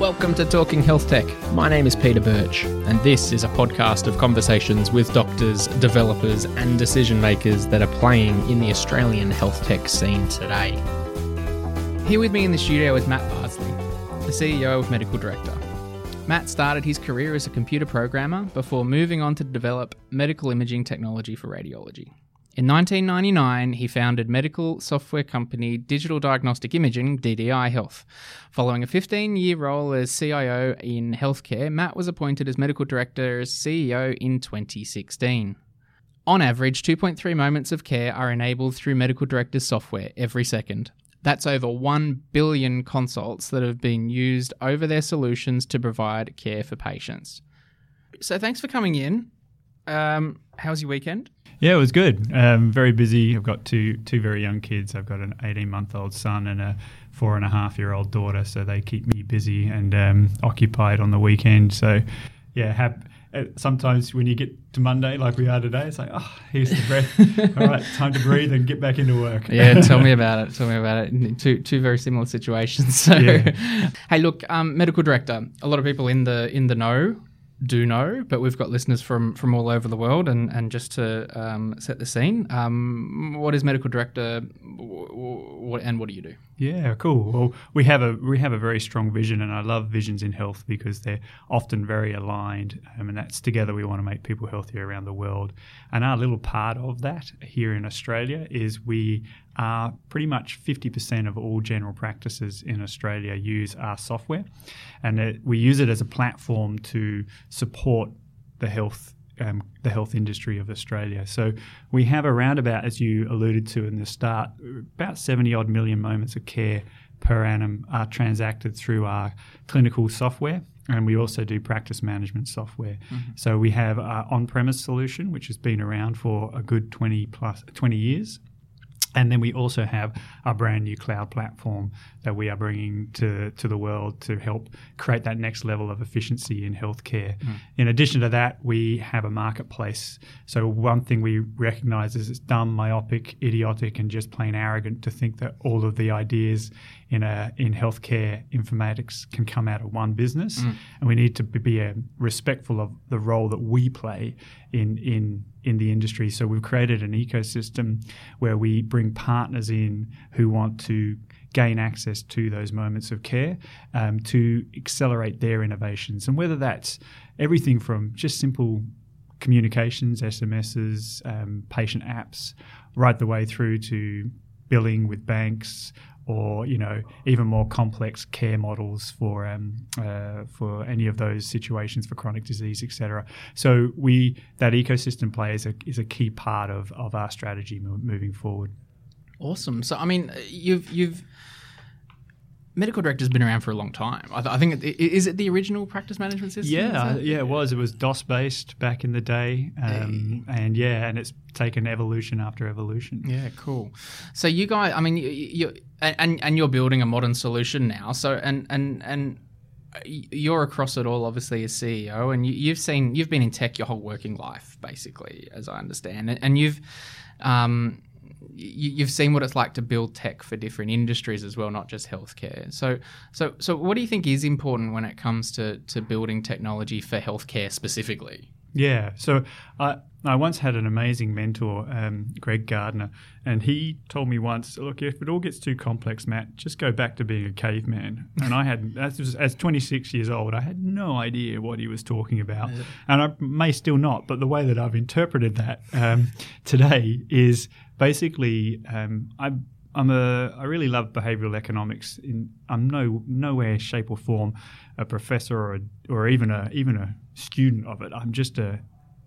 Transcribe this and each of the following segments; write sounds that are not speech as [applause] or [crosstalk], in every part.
Welcome to Talking Health Tech. My name is Peter Birch, and this is a podcast of conversations with doctors, developers, and decision makers that are playing in the Australian health tech scene today. Here with me in the studio is Matt Bardsley, the CEO of Medical Director. Matt started his career as a computer programmer before moving on to develop medical imaging technology for radiology. In 1999, he founded medical software company Digital Diagnostic Imaging, DDI Health. Following a 15 year role as CIO in healthcare, Matt was appointed as medical director as CEO in 2016. On average, 2.3 moments of care are enabled through Medical Director's software every second. That's over 1 billion consults that have been used over their solutions to provide care for patients. So, thanks for coming in. Um, how was your weekend? Yeah, it was good. Um, very busy. I've got two two very young kids. I've got an 18 month old son and a four and a half year old daughter, so they keep me busy and um, occupied on the weekend. So, yeah, have, uh, sometimes when you get to Monday, like we are today, it's like, oh, here's the breath. [laughs] All right, time to breathe and get back into work. yeah, tell me [laughs] about it. Tell me about it. Two two very similar situations. [laughs] So, yeah. hey, look, um, medical director. A lot of people in the in the know do know, but we've got listeners from from all over the world. And, and just to um, set the scene, um, what is medical director, what, and what do you do? Yeah, cool. Well, we have a we have a very strong vision, and I love visions in health because they're often very aligned, um, and that's together we want to make people healthier around the world. And our little part of that here in Australia is we are pretty much 50% of all general practices in Australia use our software, and it, we use it as a platform to support the health um, the health industry of Australia. So we have around about, as you alluded to in the start, about 70 odd million moments of care per annum are transacted through our clinical software. And we also do practice management software. Mm-hmm. So we have our on-premise solution, which has been around for a good 20 plus 20 years. And then we also have our brand new cloud platform that we are bringing to, to the world to help create that next level of efficiency in healthcare. Mm. In addition to that, we have a marketplace. So, one thing we recognize is it's dumb, myopic, idiotic, and just plain arrogant to think that all of the ideas in a in healthcare informatics can come out of one business, mm. and we need to be a, respectful of the role that we play in in in the industry. So we've created an ecosystem where we bring partners in who want to gain access to those moments of care um, to accelerate their innovations, and whether that's everything from just simple communications, SMSs, um, patient apps, right the way through to billing with banks, or you know even more complex care models for um, uh, for any of those situations for chronic disease, etc. So we that ecosystem play is a, is a key part of, of our strategy moving forward. Awesome. So I mean, you've you've medical director's been around for a long time. I, th- I think it, is it the original practice management system? Yeah, yeah, it was. It was DOS based back in the day, um, hey. and yeah, and it's taken evolution after evolution. Yeah, cool. So you guys, I mean, you, and and you're building a modern solution now. So and and and you're across it all, obviously, as CEO, and you, have seen you've been in tech your whole working life, basically, as I understand, and, and you've. Um, you've seen what it's like to build tech for different industries as well, not just healthcare. So, so, so, what do you think is important when it comes to to building technology for healthcare specifically? Yeah. So, I I once had an amazing mentor, um, Greg Gardner, and he told me once, "Look, if it all gets too complex, Matt, just go back to being a caveman." and I had, [laughs] as, as 26 years old, I had no idea what he was talking about, and I may still not. But the way that I've interpreted that um, [laughs] today is basically, um, I, I'm a I really love behavioural economics. In, I'm no nowhere shape or form a professor or a, or even a even a student of it. I'm just a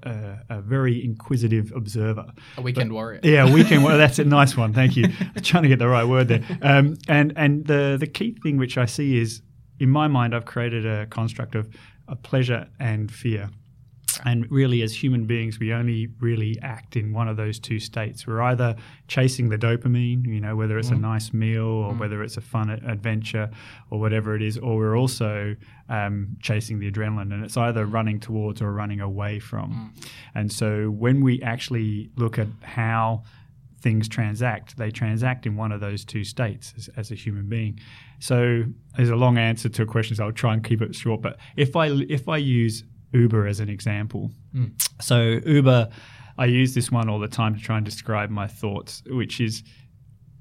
a, a, very inquisitive observer. A weekend but, warrior. Yeah, a weekend warrior. [laughs] That's a nice one. Thank you. [laughs] I'm trying to get the right word there. Um, and and the the key thing which I see is, in my mind, I've created a construct of, of pleasure and fear. And really, as human beings, we only really act in one of those two states. We're either chasing the dopamine, you know, whether it's mm. a nice meal or mm. whether it's a fun adventure or whatever it is, or we're also um, chasing the adrenaline. And it's either running towards or running away from. Mm. And so when we actually look at how things transact, they transact in one of those two states as, as, a human being. So there's a long answer to a question, so I'll try and keep it short. But if I if I use Uber as an example, mm. so Uber, I use this one all the time to try and describe my thoughts, which is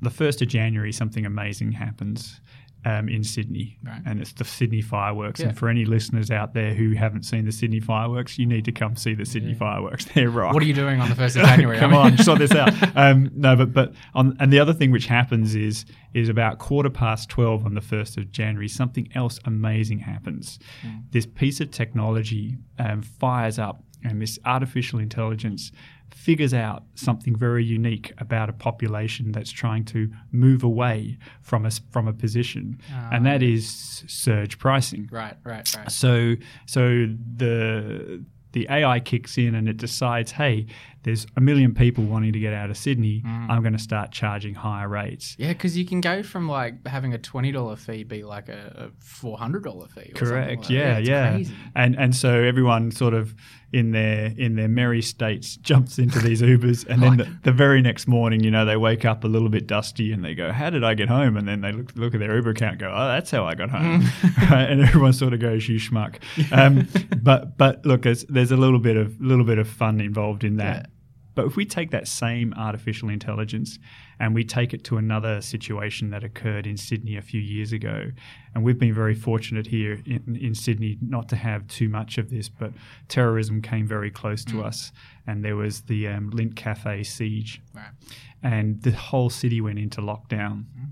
the first of January, something amazing happens um, in Sydney, right. and it's the Sydney fireworks. Yeah. And for any listeners out there who haven't seen the Sydney fireworks, you need to come see the Sydney yeah. fireworks. [laughs] They're rock. What are you doing on the first of [laughs] January? come on, sort this out. [laughs] Um, no, but but on, and the other thing which happens is is about quarter past twelve on the first of January, something else amazing happens. Mm. This piece of technology um, fires up, and this artificial intelligence figures out something very unique about a population that's trying to move away from a from a position, uh, and that is surge pricing. Right, right, right. So, so the the AI kicks in and it decides, hey, there's a million people wanting to get out of Sydney. Mm. I'm going to start charging higher rates. Yeah, because you can go from like having a twenty dollar fee be like a, a four hundred dollar fee. Correct. Like yeah, yeah. And and so everyone sort of in their in their merry states [laughs] jumps into these Ubers, and then the, the, very next morning, you know, they wake up a little bit dusty and they go, "How did I get home?" And then they look look at their Uber account, and go, "Oh, that's how I got home," mm. [laughs] and everyone sort of goes, "You schmuck." [laughs] Um, but but look, there's, there's a little bit of little bit of fun involved in that. Yeah. But if we take that same artificial intelligence and we take it to another situation that occurred in Sydney a few years ago. And we've been very fortunate here in, in Sydney not to have too much of this, but terrorism came very close to mm. us. And there was the um, Lindt Cafe siege. Right. And the whole city went into lockdown. Mm.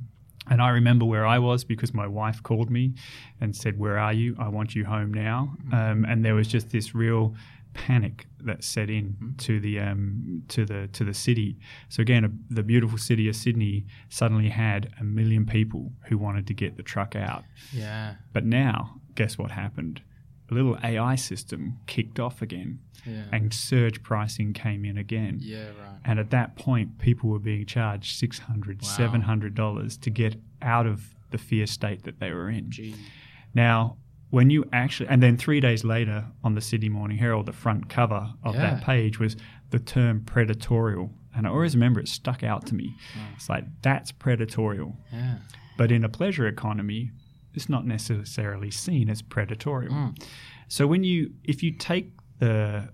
And I remember where I was because my wife called me and said, Where are you? I want you home now. Mm. Um, and there was just this real panic that set in mm-hmm. to the um, to the to the city. So again, a, the beautiful city of Sydney suddenly had a million people who wanted to get the truck out. Yeah. But now, guess what happened? A little AI system kicked off again, yeah. and surge pricing came in again. Yeah, right. And at that point, people were being charged six hundred, wow. seven hundred dollars to get out of the fear state that they were in. Gee. Now, when you actually, and then three days later on the Sydney Morning Herald, the front cover of yeah. that page was the term predatorial. And I always remember it stuck out to me. It's like, that's predatorial. Yeah. But in a pleasure economy, it's not necessarily seen as predatorial. Mm. So when you, if you take the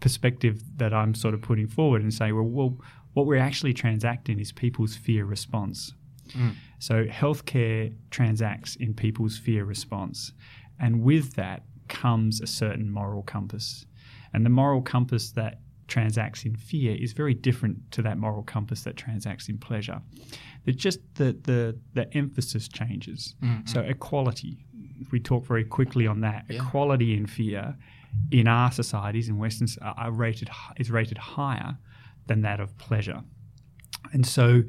perspective that I'm sort of putting forward and say, well, well what we're actually transacting is people's fear response. Mm. So healthcare transacts in people's fear response. And with that comes a certain moral compass. And the moral compass that transacts in fear is very different to that moral compass that transacts in pleasure. It's just the, the, the emphasis changes. Mm-hmm. So equality, we talk very quickly on that, yeah. equality in fear in our societies in Western are rated is rated higher than that of pleasure. And so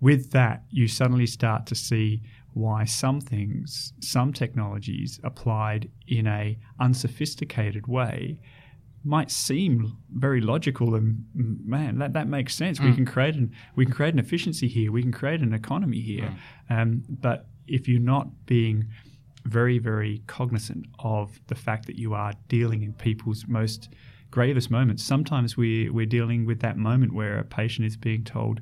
with that, you suddenly start to see why some things, some technologies applied in a unsophisticated way might seem very logical and man that, that makes sense mm. we can create an we can create an efficiency here we can create an economy here mm. um, but if you're not being very very cognizant of the fact that you are dealing in people's most gravest moments sometimes we we're dealing with that moment where a patient is being told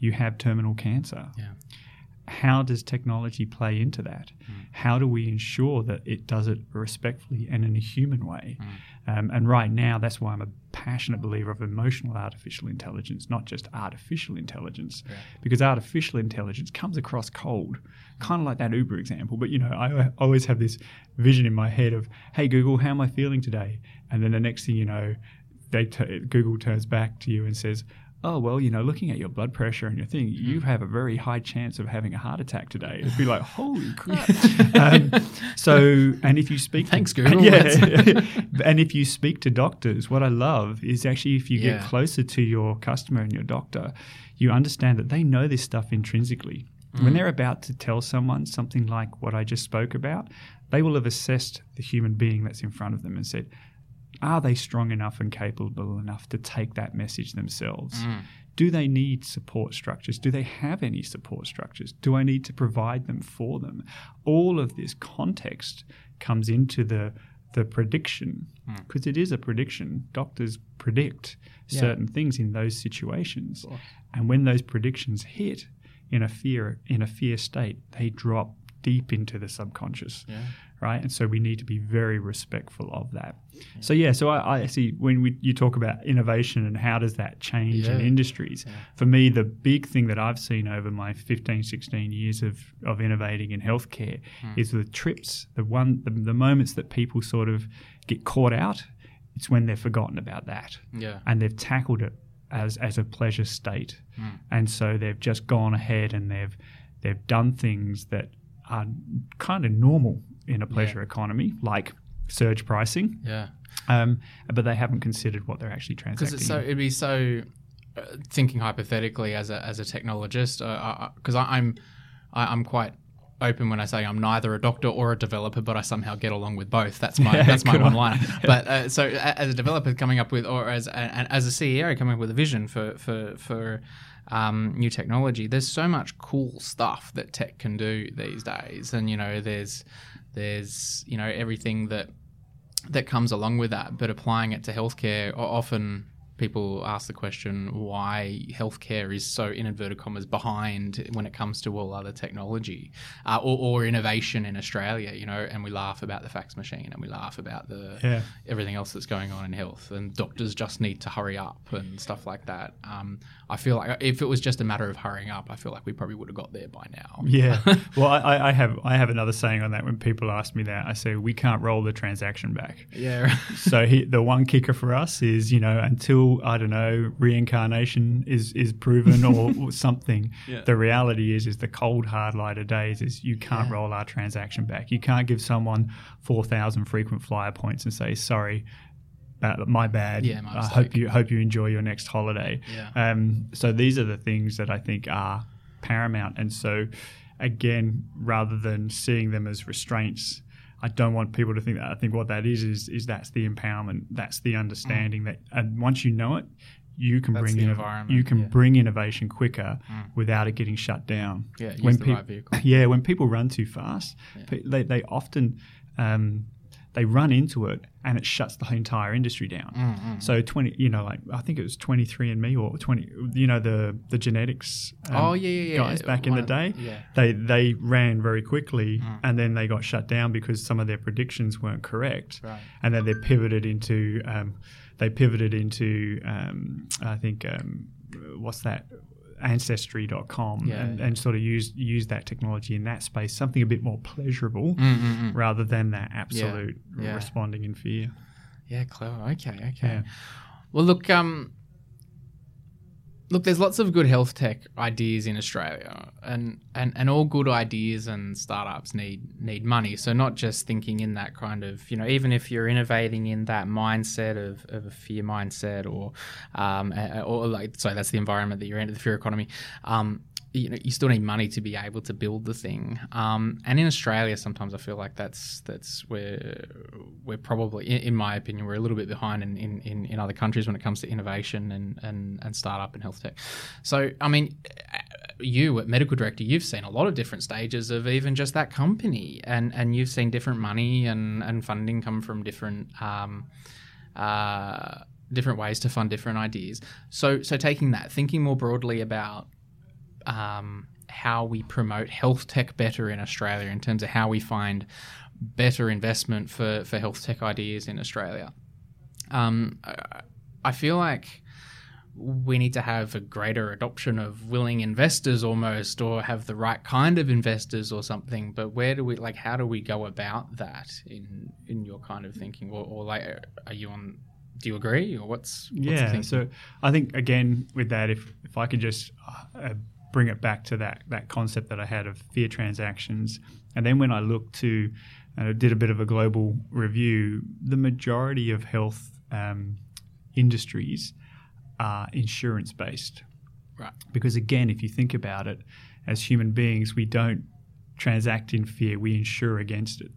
you have terminal cancer. Yeah. How does technology play into that? Mm. How do we ensure that it does it respectfully and in a human way? Mm. Um, and right now, that's why I'm a passionate believer of emotional artificial intelligence, not just artificial intelligence, yeah. because artificial intelligence comes across cold, kind of like that Uber example. But you know, I always have this vision in my head of, "Hey Google, how am I feeling today?" And then the next thing you know, they t- Google turns back to you and says, oh well you know looking at your blood pressure and your thing you hmm. have a very high chance of having a heart attack today it'd be like holy [laughs] crap um, so and if you speak thanks to, [laughs] google yeah [laughs] and if you speak to doctors what i love is actually if you yeah. get closer to your customer and your doctor you understand that they know this stuff intrinsically mm. when they're about to tell someone something like what i just spoke about they will have assessed the human being that's in front of them and said are they strong enough and capable enough to take that message themselves? Mm. Do they need support structures? Do they have any support structures? Do I need to provide them for them? All of this context comes into the the prediction because it is a prediction. Doctors predict Yeah. certain things in those situations, and when those predictions hit in a fear in a fear state, they drop deep into the subconscious Yeah. right? And so we need to be very respectful of that. So yeah, so I, I see when we, you talk about innovation and how does that change in Yeah. industries. For me, the big thing that I've seen over my 15, 16 years of, of innovating in healthcare hmm. is the trips, the one, the, the moments that people sort of get caught out. It's when they've forgotten about that Yeah. and they've tackled it as as a pleasure state, hmm. and so they've just gone ahead and they've they've done things that are kind of normal in a pleasure economy, like surge pricing, Yeah. um, but they haven't considered what they're actually because transacting. it's so it'd be so uh, thinking hypothetically as a as a technologist because I, I'm I, I'm quite open when I say I'm neither a doctor or a developer, but I somehow get along with both. That's my [laughs] Yeah, that's my one line. [laughs] But uh, so as a developer coming up with, or as a, and as a CEO coming up with a vision for for for um, new technology, there's so much cool stuff that tech can do these days, and you know there's there's you know everything that that comes along with that, but applying it to healthcare, often people ask the question why healthcare is so, in inverted commas, behind when it comes to all other technology uh, or, or innovation in Australia, you know, and we laugh about the fax machine and we laugh about the Yeah. everything else that's going on in health, and doctors just need to hurry up and stuff like that. Um, I feel like if it was just a matter of hurrying up, I feel like we probably would have got there by now. Yeah. [laughs] well, I, I have I have another saying on that. When people ask me that, I say we can't roll the transaction back. Yeah. so he, the one kicker for us is you know until I don't know reincarnation is is proven or, [laughs] or something. Yeah. The reality is is the cold hard light of days is you can't Yeah. roll our transaction back. You can't give someone four thousand frequent flyer points and say sorry. Uh, my bad. Yeah, my I hope you hope you enjoy your next holiday. Yeah. Um, so these are the things that I think are paramount. And so, again, rather than seeing them as restraints, I don't want people to think that. I think what that is is is that's the empowerment. That's the understanding that, and once you know it, you can That's bring the in environment, you can yeah. bring innovation quicker without it getting shut down. Yeah, use when the peop- right vehicle. [laughs] yeah, when people run too fast, pe- they they often um, they run into it and it shuts the entire industry down. Mm, So twenty, you know, like I think it was twenty three and Me or twenty, you know, the the genetics. um, Oh, yeah, yeah, yeah. Guys back in the One of- day, yeah. they they ran very quickly Mm. and then they got shut down because some of their predictions weren't correct, Right. and then they pivoted into um, they pivoted into um, I think um, what's that ancestry.com Yeah, and, yeah. and sort of use use that technology in that space something a bit more pleasurable Mm, mm, mm. rather than that absolute yeah. responding in fear Yeah, clever. Okay, okay. Yeah. Well, look, um, look, there's lots of good health tech ideas in Australia, and, and, and all good ideas and startups need need money. So not just thinking in that kind of, you know, even if you're innovating in that mindset of, of a fear mindset, or um, or like, so that's the environment that you're in, the fear economy. Um, you know, you still need money to be able to build the thing. Um, and in Australia, sometimes I feel like that's that's where we're probably, in, my opinion, we're a little bit behind in, in, in, in other countries when it comes to innovation and, and, and startup and health tech. So, I mean, you at Medical Director, you've seen a lot of different stages of even just that company, and, and you've seen different money and, and funding come from different. Um, uh, different ways to fund different ideas. So, so taking that, thinking more broadly about um, how we promote health tech better in Australia in terms of how we find better investment for, for health tech ideas in Australia. Um, I- feel like we need to have a greater adoption of willing investors almost or have the right kind of investors or something but where do we like how do we go about that in in your kind of thinking or, or like are you on do you agree or what's, what's yeah so i think again with that if if i could just uh, bring it back to that that concept that i had of fear transactions. And then when i looked to and I did a bit of a global review the majority of health um, industries are insurance based right. Because again if you think about it as human beings we don't transact in fear we insure against it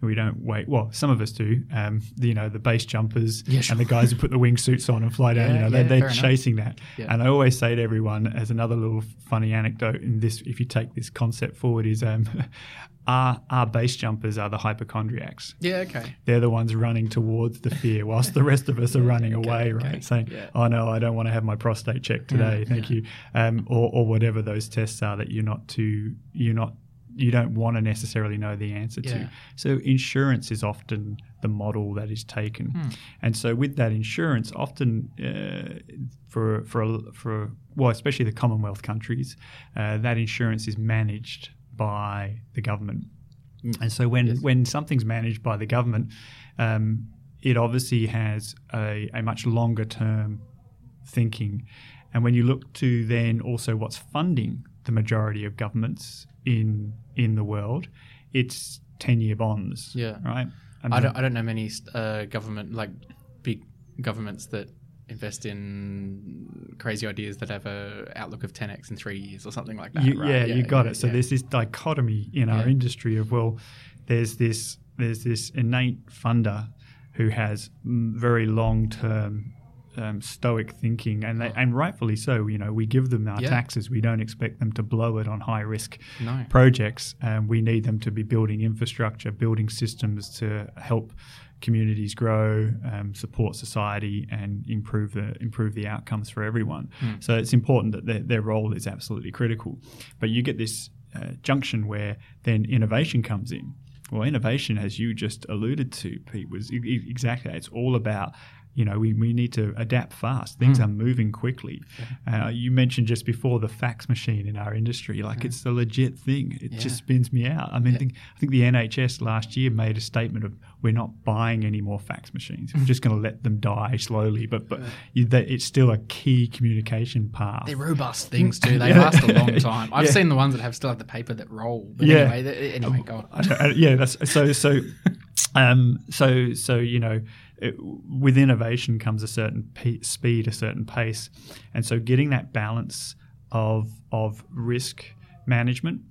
We don't wait. Well, some of us do. Um, you know, the base jumpers Yeah, sure. and the guys who put the wingsuits on and fly down. Yeah, you know, yeah, they're, they're fair enough. chasing that. And I always say to everyone, as another little funny anecdote in this, if you take this concept forward, is um, [laughs] our our base jumpers are the hypochondriacs Yeah, okay. they're the ones running towards the fear, whilst the rest of us are [laughs] running Okay, away, okay, right? Saying, yeah. "Oh no, I don't want to have my prostate checked today, thank you," um, or, or whatever those tests are that you're not too, you're not, you don't want to necessarily know the answer Yeah. to. So insurance is often the model that is taken, Hmm. and so with that insurance, often uh, for for for well, especially the Commonwealth countries, uh, that insurance is managed by the government. And so when, Yes. when something's managed by the government, um, it obviously has a, a much longer term thinking. And when you look to then also what's funding the majority of governments in in the world, it's ten year bonds. Yeah. Right. I mean, don't, I don't know many uh, government, like big governments that invest in crazy ideas that have a outlook of 10x in three years or something like that. You, right? yeah, you got yeah, it. So yeah. there's this dichotomy in our Yeah. industry of well, there's this there's this innate funder who has very long term. Um, stoic thinking, and they, and rightfully so. You know, we give them our Yeah. taxes. We don't expect them to blow it on high risk No. projects. Um, we need them to be building infrastructure, building systems to help communities grow, um, support society, and improve the improve the outcomes for everyone. So it's important that their, their role is absolutely critical. But you get this uh, junction where then innovation comes in. Well, innovation, as you just alluded to, Pete, was exactly it's all about. You know, we, we need to adapt fast. Things are moving quickly. Uh, you mentioned just before the fax machine in our industry. Like it's a legit thing. It Yeah. just spins me out. I mean, Yeah. think, I think the NHS last year made a statement of we're not buying any more fax machines. We're just going to let them die slowly. But but you, that, it's still a key communication path. They're robust things too. They Yeah. last a long [laughs] time. I've Yeah. seen the ones that have still have the paper that roll. But Yeah. anyway, anyway, go on. I I- yeah, that's so so. Um, so so you know, it, with innovation comes a certain pe- speed, a certain pace, and so getting that balance of of risk management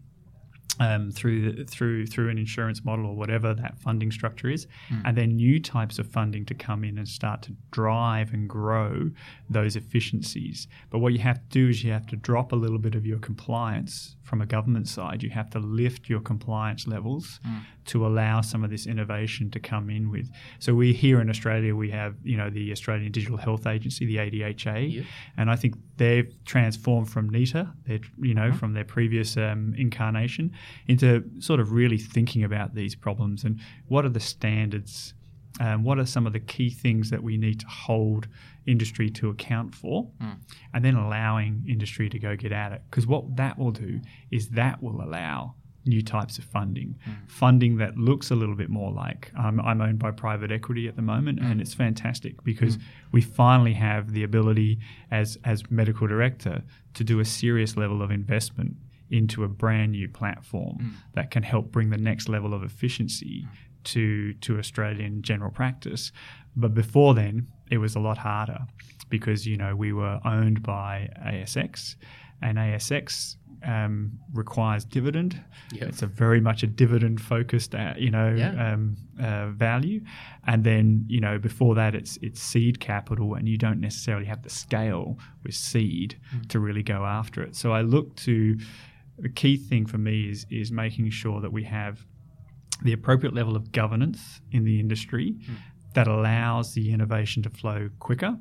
um, through through through an insurance model or whatever that funding structure is, and then new types of funding to come in and start to drive and grow those efficiencies. But what you have to do is you have to drop a little bit of your compliance from a government side. You have to lift your compliance levels to allow some of this innovation to come in with. So we here in Australia we have you know the Australian Digital Health Agency, the ADHA, Yeah. and I think they've transformed from NEHTA, they're, you know, from their previous um, incarnation, into sort of really thinking about these problems and what are the standards, um, what are some of the key things that we need to hold industry to account for, hmm. and then allowing industry to go get at it. Because what that will do is that will allow new types of funding, hmm. funding that looks a little bit more like um, I'm owned by private equity at the moment, and hmm. it's fantastic because we finally have the ability as as medical director to do a serious level of investment into a brand new platform that can help bring the next level of efficiency to to Australian general practice. But before then, it was a lot harder because you know we were owned by ASX, and ASX um, requires dividend. Yep. It's a very much a dividend focused, uh, you know, Yeah. um, uh, value. And then you know before that, it's it's seed capital, and you don't necessarily have the scale with seed to really go after it. So I look to the key thing for me is is making sure that we have the appropriate level of governance in the industry that allows the innovation to flow quicker.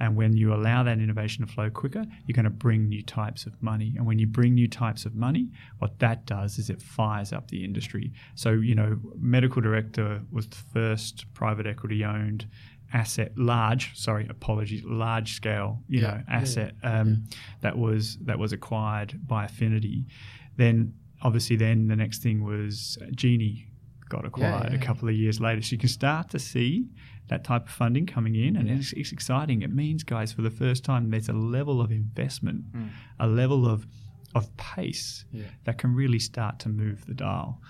And when you allow that innovation to flow quicker, you're going to bring new types of money. And when you bring new types of money, what that does is it fires up the industry. So, you know, Medical Director was the first private equity owned asset, large, sorry, apologies, large scale, you Yeah. know, asset um, that was that was acquired by Affinity. Then obviously then the next thing was Genie got acquired yeah, a yeah. couple of years later. So you can start to see that type of funding coming in, and it's, it's exciting. It means, guys, for the first time, there's a level of investment, hmm. a level of of pace Yeah. that can really start to move the dial.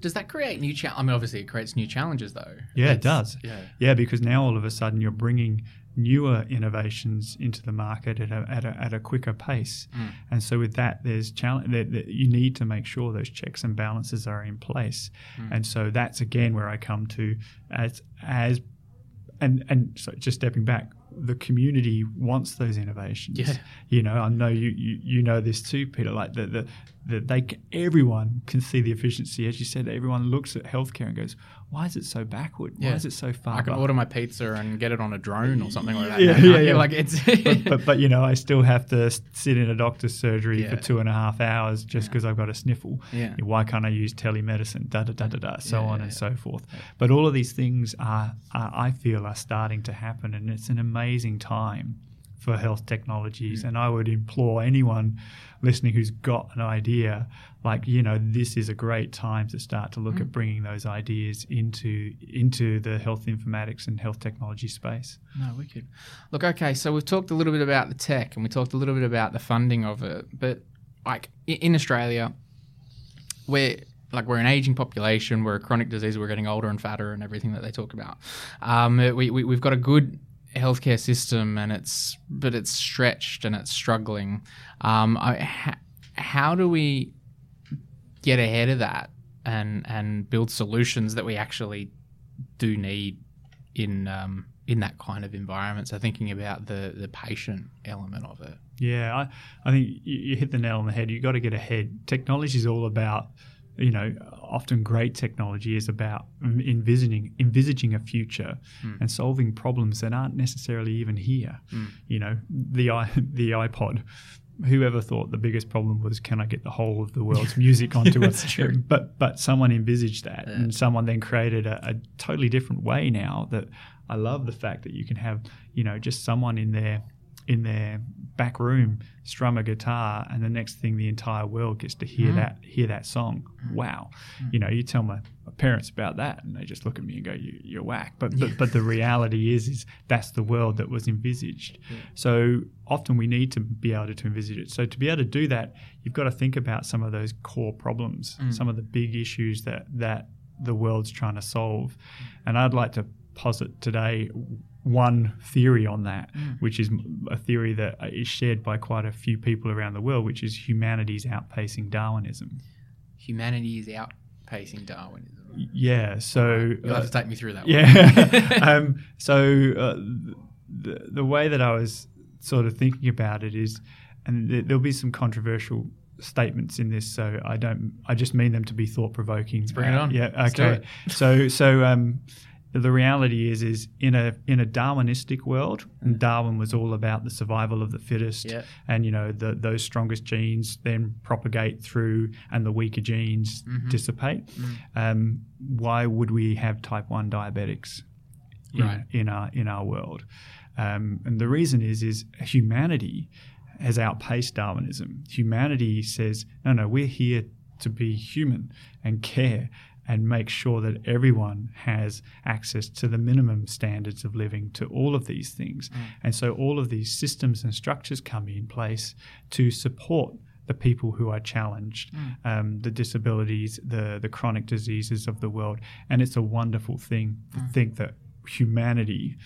Does that create new? I mean, obviously, it creates new challenges, though. Yeah, it does. Yeah. Yeah, because now all of a sudden you're bringing newer innovations into the market at a, at a, at a quicker pace. Mm. And so with that, there's challenge that, that you need to make sure those checks and balances are in place. Mm. And so that's again where I come to as as and and so just stepping back, the community wants those innovations. Yeah. You know, I know you, you you know this too, Peter. Like the the, the they everyone can see the efficiency. As you said, everyone looks at healthcare and goes, "Why is it so backward? Why Yeah. is it so far?" I can behind?" order my pizza and get it on a drone or something like that. Yeah, yeah, [laughs] yeah. Like it's but, but but you know, I still have to sit in a doctor's surgery Yeah. for two and a half hours just because I've got a sniffle. Yeah. Why can't I use telemedicine? Da da da da da. So on and so forth. But all of these things are, are, I feel, are starting to happen, and it's an amazing time for health technologies. Mm. And I would implore anyone listening who's got an idea, like you know, this is a great time to start to look Mm. at bringing those ideas into into the health informatics and health technology space. No, wicked. Look, okay, so we've talked a little bit about the tech and we talked a little bit about the funding of it, but like in Australia, we're like we're an aging population, we're a chronic disease, we're getting older and fatter, and everything that they talk about. Um, we, we we've got a good healthcare system, and it's but it's stretched and it's struggling. Um, I, ha, how do we get ahead of that and and build solutions that we actually do need in um, in that kind of environment. So thinking about the the patient element of it. Yeah, I, I think you, hit the nail on the head. You've got to get ahead. Technology is all about, you know, often great technology is about envisioning envisaging a future Mm. and solving problems that aren't necessarily even here. Mm. You know, the i the iPod. Whoever thought the biggest problem was can I get the whole of the world's [laughs] music onto it? That's true. [laughs] But but someone envisaged that, Yeah. and someone then created a, a totally different way now. That I love the fact that you can have you know just someone in their in their back room strum a guitar, and the next thing the entire world gets to hear Mm. that hear that song. Wow, Mm. you know, you tell my, my parents about that, and they just look at me and go, you, "You're whack." But but, but the reality is is that's the world that was envisaged. Yeah. So often we need to be able to envisage it. So to be able to do that, you've got to think about some of those core problems, Mm. some of the big issues that that the world's trying to solve. And I'd like to posit today one theory on that, Mm. which is a theory that is shared by quite a few people around the world, which is humanity's outpacing Darwinism. Humanity is outpacing Darwinism. Yeah. So You'll uh, have to take me through that. one. yeah. [laughs] um, so uh, the, the way that I was sort of thinking about it is, and th- there'll be some controversial statements in this, so I don't. I just mean them to be thought provoking. Bring it on. Yeah. Okay. so so um, the reality is is in a in a Darwinistic world, and Darwin was all about the survival of the fittest, Yeah. and you know the, those strongest genes then propagate through, and the weaker genes Mhm. dissipate. Mm. Um, why would we have type one diabetics in, Right. in our in our world? Um, and the reason is is humanity has outpaced Darwinism. Humanity says, no, no, we're here to be human and care and make sure that everyone has access to the minimum standards of living to all of these things. Mm. And so all of these systems and structures come in place to support the people who are challenged, Mm. um, the disabilities, the the chronic diseases of the world, and it's a wonderful thing to Mm. think that humanity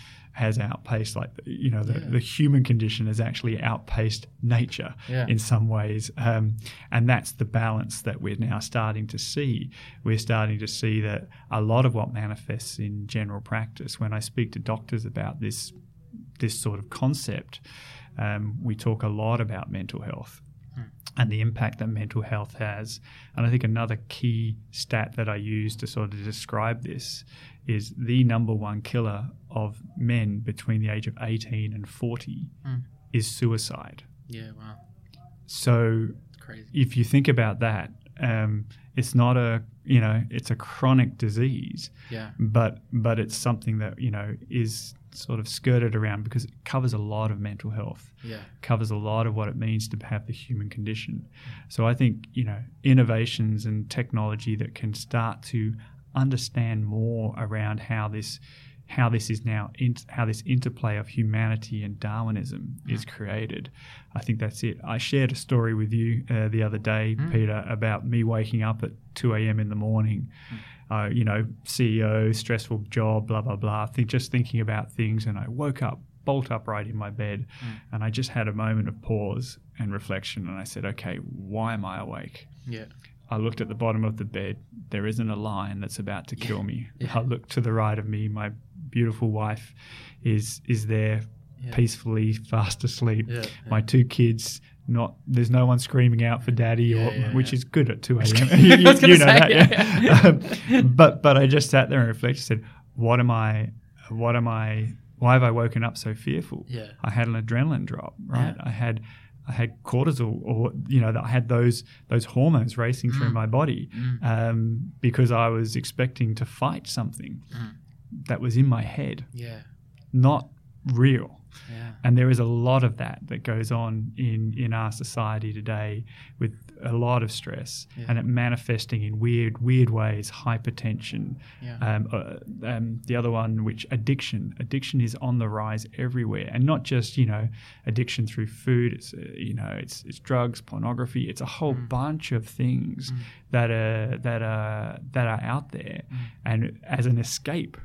has outpaced, like you know, the, Yeah. the human condition has actually outpaced nature Yeah. in some ways, um, and that's the balance that we're now starting to see. We're starting to see that a lot of what manifests in general practice. When I speak to doctors about this this sort of concept, um, we talk a lot about mental health and the impact that mental health has. And I think another key stat that I use to sort of describe this is the number one killer of men between the age of 18 and 40 Mm. is suicide. Yeah. Wow. So crazy. if you think about that, um, it's not a you know it's a chronic disease, Yeah. but but it's something that you know is sort of skirted around because it covers a lot of mental health Yeah. covers a lot of what it means to have the human condition. So I think, you know, innovations and technology that can start to understand more around how this how this is now in, how this interplay of humanity and Darwinism is created. I think that's it. I shared a story with you uh, the other day, Peter, about me waking up at 2 a.m. in the morning. Uh, you know, CEO, stressful job, blah blah blah. Think just thinking about things, and I woke up bolt upright in my bed, and I just had a moment of pause and reflection, and I said, okay, why am I awake? Yeah. I looked at the bottom of the bed. There isn't a lion that's about to kill me. I looked to the right of me. My beautiful wife is is there, Yeah. peacefully fast asleep. Yeah, My two kids. Not there's no one screaming out for daddy, or yeah, which yeah. is good at two a.m. [laughs] I [laughs] you, [laughs] you know say, that, yeah, yeah. Um, but but I just sat there and reflected. Said, what am I? What am I? Why have I woken up so fearful? Yeah. I had an adrenaline drop, right? Yeah. I had I had cortisol, or you know, I had those those hormones racing Mm. through my body um, because I was expecting to fight something Mm. That was in my head, Yeah. not real. Yeah. And there is a lot of that that goes on in, in our society today with a lot of stress Yeah. and it manifesting in weird, weird ways, hypertension. Yeah. Um, uh, um, the other one, which addiction. Addiction is on the rise everywhere. And not just, you know, addiction through food. It's, uh, you know, it's, it's drugs, pornography. It's a whole Mm. bunch of things that are, that are, that are out there. And as an escape,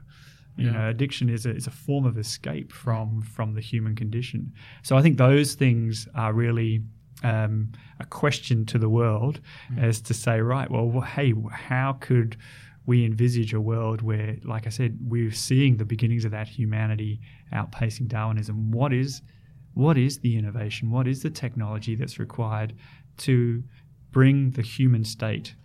you Yeah. know, addiction is a, is a form of escape from from the human condition. So I think those things are really um, a question to the world as to say, right, well, hey, how could we envisage a world where, like I said, we're seeing the beginnings of that humanity outpacing Darwinism? What is what is the innovation? What is the technology that's required to bring the human state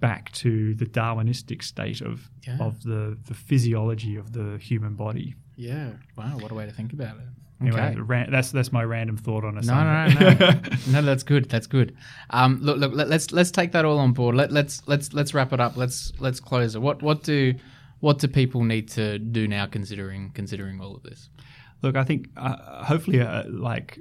back to the Darwinistic state of Yeah. of the, the physiology of the human body. Yeah. Wow. What a way to think about it. Anyway, Okay. ran, that's that's my random thought on a No, Sunday. no, no, [laughs] no. That's good. That's good. Um, look, look. Let, let's let's take that all on board. Let, let's let's let's wrap it up. Let's let's close it. What what do what do people need to do now, considering considering all of this? Look, I think uh, hopefully, uh, like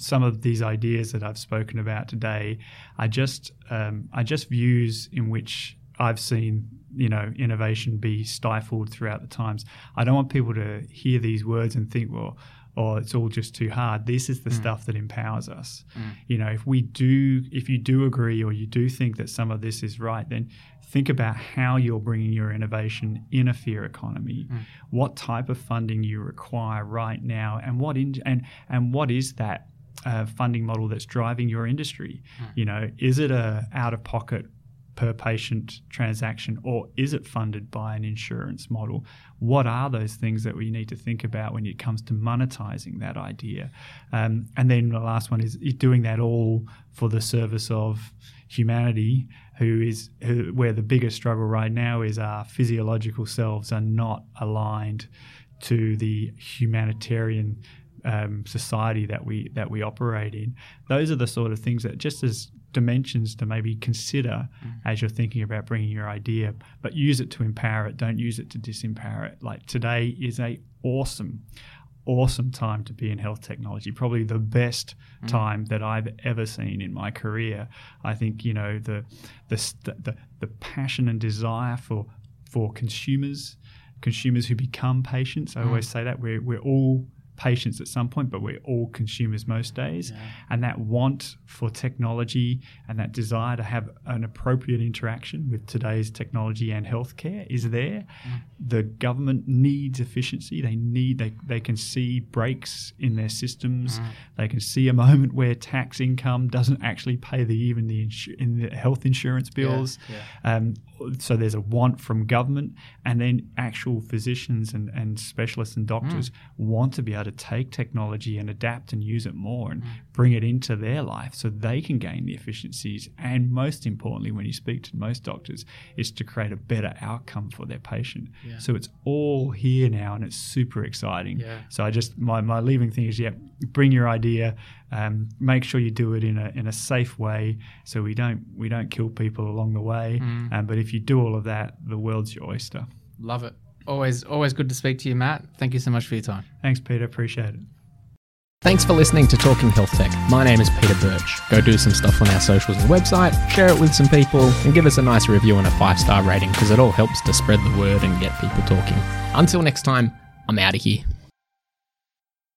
some of these ideas that I've spoken about today, are just um, are just views in which I've seen you know innovation be stifled throughout the times. I don't want people to hear these words and think, well. Oh, it's all just too hard. This is the mm. stuff that empowers us. Mm. You know, if we do, if you do agree or you do think that some of this is right, then think about how you're bringing your innovation in a fear economy, mm. what type of funding you require right now, and what in, and and what is that uh, funding model that's driving your industry? You know, is it a out of pocket per patient transaction or is it funded by an insurance model? What are those things that we need to think about when it comes to monetizing that idea? Um, and then the last one is is doing that all for the service of humanity, who is who, where the biggest struggle right now is our physiological selves are not aligned to the humanitarian um, society that we that we operate in. Those are the sort of things that just as dimensions to maybe consider mm. as you're thinking about bringing your idea, but use it to empower it. Don't use it to disempower it. Like today is a awesome, awesome time to be in health technology. Probably the best mm. time that I've ever seen in my career. I think you know the the the, the passion and desire for for consumers, consumers who become patients. I mm. always say that we're we're all patients at some point, but we're all consumers most days. And that want for technology and that desire to have an appropriate interaction with today's technology and healthcare is there. Mm. The government needs efficiency. They need they, they can see breaks in their systems. Mm. They can see a moment where tax income doesn't actually pay the even the insu- in the health insurance bills. yeah. Um, so there's a want from government, and then actual physicians and, and specialists and doctors mm. want to be able to take technology and adapt and use it more and bring it into their life so they can gain the efficiencies. And most importantly, when you speak to most doctors, is to create a better outcome for their patient. Yeah. So it's all here now, and it's super exciting. Yeah. So I just my, my leaving thing is yeah, bring your idea, um, make sure you do it in a in a safe way, so we don't we don't kill people along the way. Um, but if you do all of that, the world's your oyster. Love it. Always always good to speak to you, Matt. Thank you so much for your time. Thanks, Peter. Appreciate it. Thanks for listening to Talking Health Tech. My name is Peter Birch. Go do some stuff on our socials and website, share it with some people, and give us a nice review and a five star rating because it all helps to spread the word and get people talking. Until next time, I'm out of here.